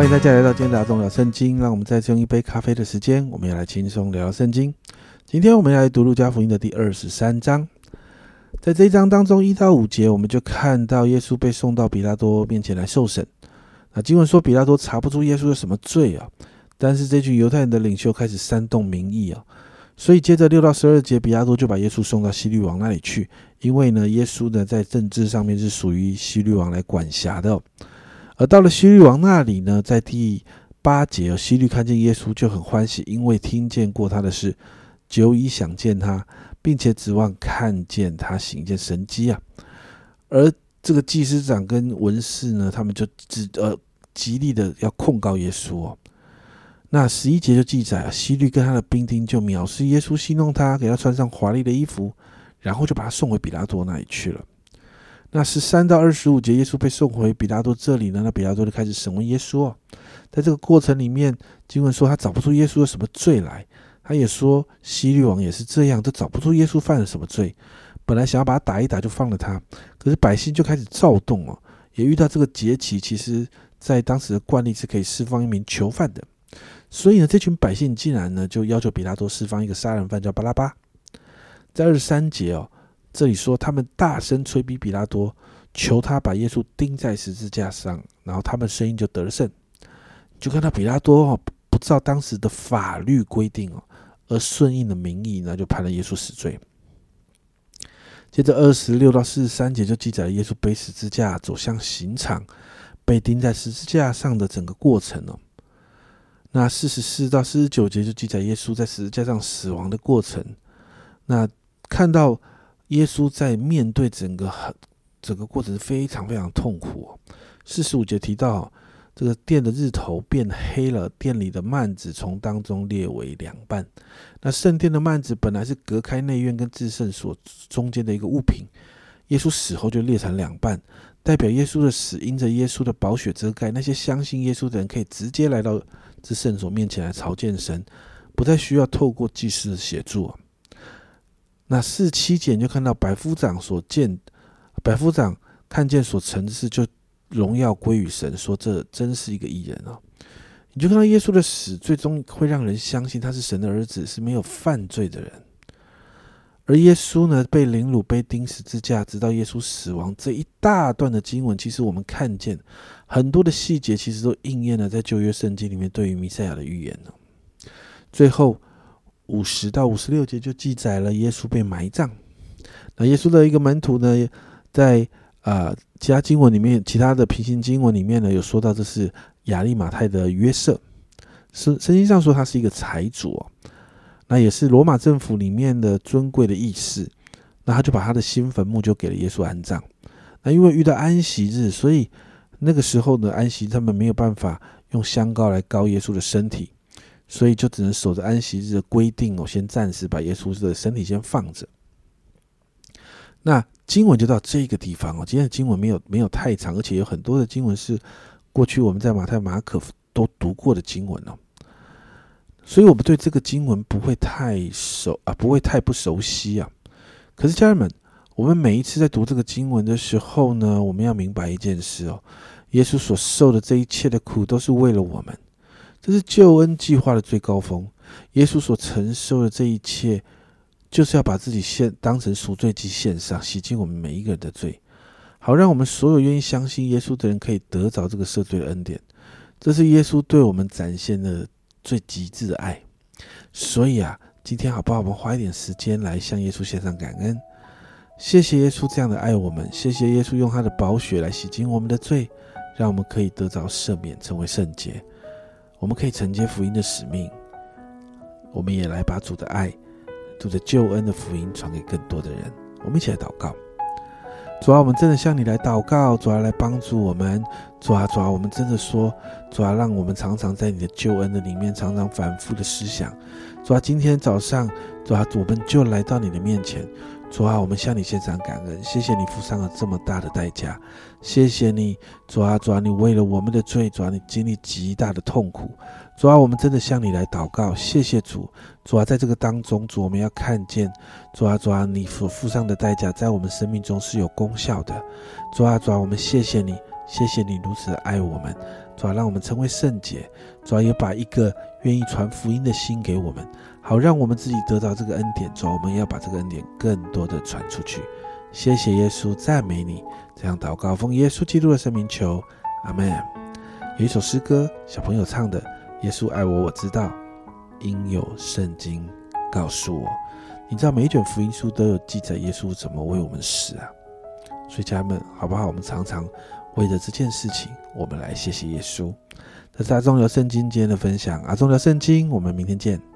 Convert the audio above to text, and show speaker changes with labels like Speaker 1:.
Speaker 1: 欢迎大家来到今天的阿忠聊圣经。让我们再用一杯咖啡的时间，我们要来轻松聊聊圣经。今天我们要来读路加福音的第二十三章。在这一章当中，一到五节，我们就看到耶稣被送到比拉多面前来受审。那经文说，比拉多查不出耶稣有什么罪啊，但是这群犹太人的领袖开始煽动民意啊，所以接着六到十二节，比拉多就把耶稣送到希律王那里去，因为呢，耶稣呢在政治上面是属于希律王来管辖的。而到了希律王那里呢，在第八节，希律看见耶稣就很欢喜，因为听见过他的事，久已想见他，并且指望看见他行一件神迹啊。而这个祭司长跟文士呢，他们就只呃极力的要控告耶稣哦。那十一节就记载啊，西律跟他的兵丁就藐视耶稣，戏弄他，给他穿上华丽的衣服，然后就把他送回比拉多那里去了。那十三到二十五节，耶稣被送回比拉多这里呢。那比拉多就开始审问耶稣。哦在这个过程里面，经文说他找不出耶稣有什么罪来。他也说希律王也是这样，都找不出耶稣犯了什么罪。本来想要把他打一打就放了他，可是百姓就开始躁动哦。也遇到这个节期，其实在当时的惯例是可以释放一名囚犯的。所以呢，这群百姓竟然呢就要求比拉多释放一个杀人犯叫巴拉巴。在二十三节哦。这里说，他们大声催逼比拉多，求他把耶稣钉在十字架上，然后他们声音就得了胜。就看到比拉多哦，不照当时的法律规定哦，而顺应了民意，呢就判了耶稣死罪。接着二十六到四十三节就记载了耶稣背十字架走向刑场，被钉在十字架上的整个过程哦。那四十四到四十九节就记载耶稣在十字架上死亡的过程。那看到。耶稣在面对整个很整个过程非常非常痛苦。四十五节提到，这个殿的日头变黑了，殿里的幔子从当中裂为两半。那圣殿的幔子本来是隔开内院跟至圣所中间的一个物品，耶稣死后就裂成两半，代表耶稣的死因着耶稣的宝血遮盖，那些相信耶稣的人可以直接来到至圣所面前来朝见神，不再需要透过祭司的协助。那四七节就看到百夫长所见，百夫长看见所成的事，就荣耀归于神，说这真是一个艺人啊！你就看到耶稣的死，最终会让人相信他是神的儿子，是没有犯罪的人。而耶稣呢，被凌辱、被钉十字架，直到耶稣死亡这一大段的经文，其实我们看见很多的细节，其实都应验了在旧约圣经里面对于弥赛亚的预言呢。最后。五十到五十六节就记载了耶稣被埋葬。那耶稣的一个门徒呢，在啊其他经文里面，其他的平行经文里面呢，有说到这是亚利马泰的约瑟，圣圣经上说他是一个财主，哦那也是罗马政府里面的尊贵的义士。那他就把他的新坟墓就给了耶稣安葬。那因为遇到安息日，所以那个时候的安息他们没有办法用香膏来膏耶稣的身体。所以就只能守着安息日的规定哦，先暂时把耶稣的身体先放着。那经文就到这个地方哦。今天的经文没有没有太长，而且有很多的经文是过去我们在马太、马可都读过的经文哦。所以我们对这个经文不会太熟啊，不会太不熟悉啊。可是家人们，我们每一次在读这个经文的时候呢，我们要明白一件事哦：耶稣所受的这一切的苦，都是为了我们。这是救恩计划的最高峰。耶稣所承受的这一切，就是要把自己献当成赎罪祭献上，洗净我们每一个人的罪，好让我们所有愿意相信耶稣的人可以得着这个赦罪的恩典。这是耶稣对我们展现的最极致的爱。所以啊，今天好不好？我们花一点时间来向耶稣献上感恩。谢谢耶稣这样的爱我们，谢谢耶稣用他的宝血来洗净我们的罪，让我们可以得着赦免，成为圣洁。我们可以承接福音的使命，我们也来把主的爱、主的救恩的福音传给更多的人。我们一起来祷告：主啊，我们真的向你来祷告，主啊，来帮助我们。主啊，主啊，我们真的说，主啊，让我们常常在你的救恩的里面，常常反复的思想。主啊，今天早上，主啊，我们就来到你的面前。主啊，我们向你献上感恩，谢谢你付上了这么大的代价，谢谢你，主啊，主啊，你为了我们的罪，主啊，你经历极大的痛苦，主啊，我们真的向你来祷告，谢谢主，主啊，在这个当中，主我们要看见，主啊，主啊，你所付上的代价在我们生命中是有功效的，主啊，主啊，我们谢谢你，谢谢你如此的爱我们，主要让我们成为圣洁，主要也把一个愿意传福音的心给我们，好让我们自己得到这个恩典。主要，我们要把这个恩典更多的传出去。谢谢耶稣，赞美你。这样祷告，奉耶稣基督的圣名求，阿门。有一首诗歌，小朋友唱的：“耶稣爱我，我知道，因有圣经告诉我。”你知道每一卷福音书都有记载耶稣怎么为我们死啊？所以家人们，好不好？我们常常为了这件事情，我们来谢谢耶稣。这是阿忠聊圣经今天的分享，阿忠聊圣经，我们明天见。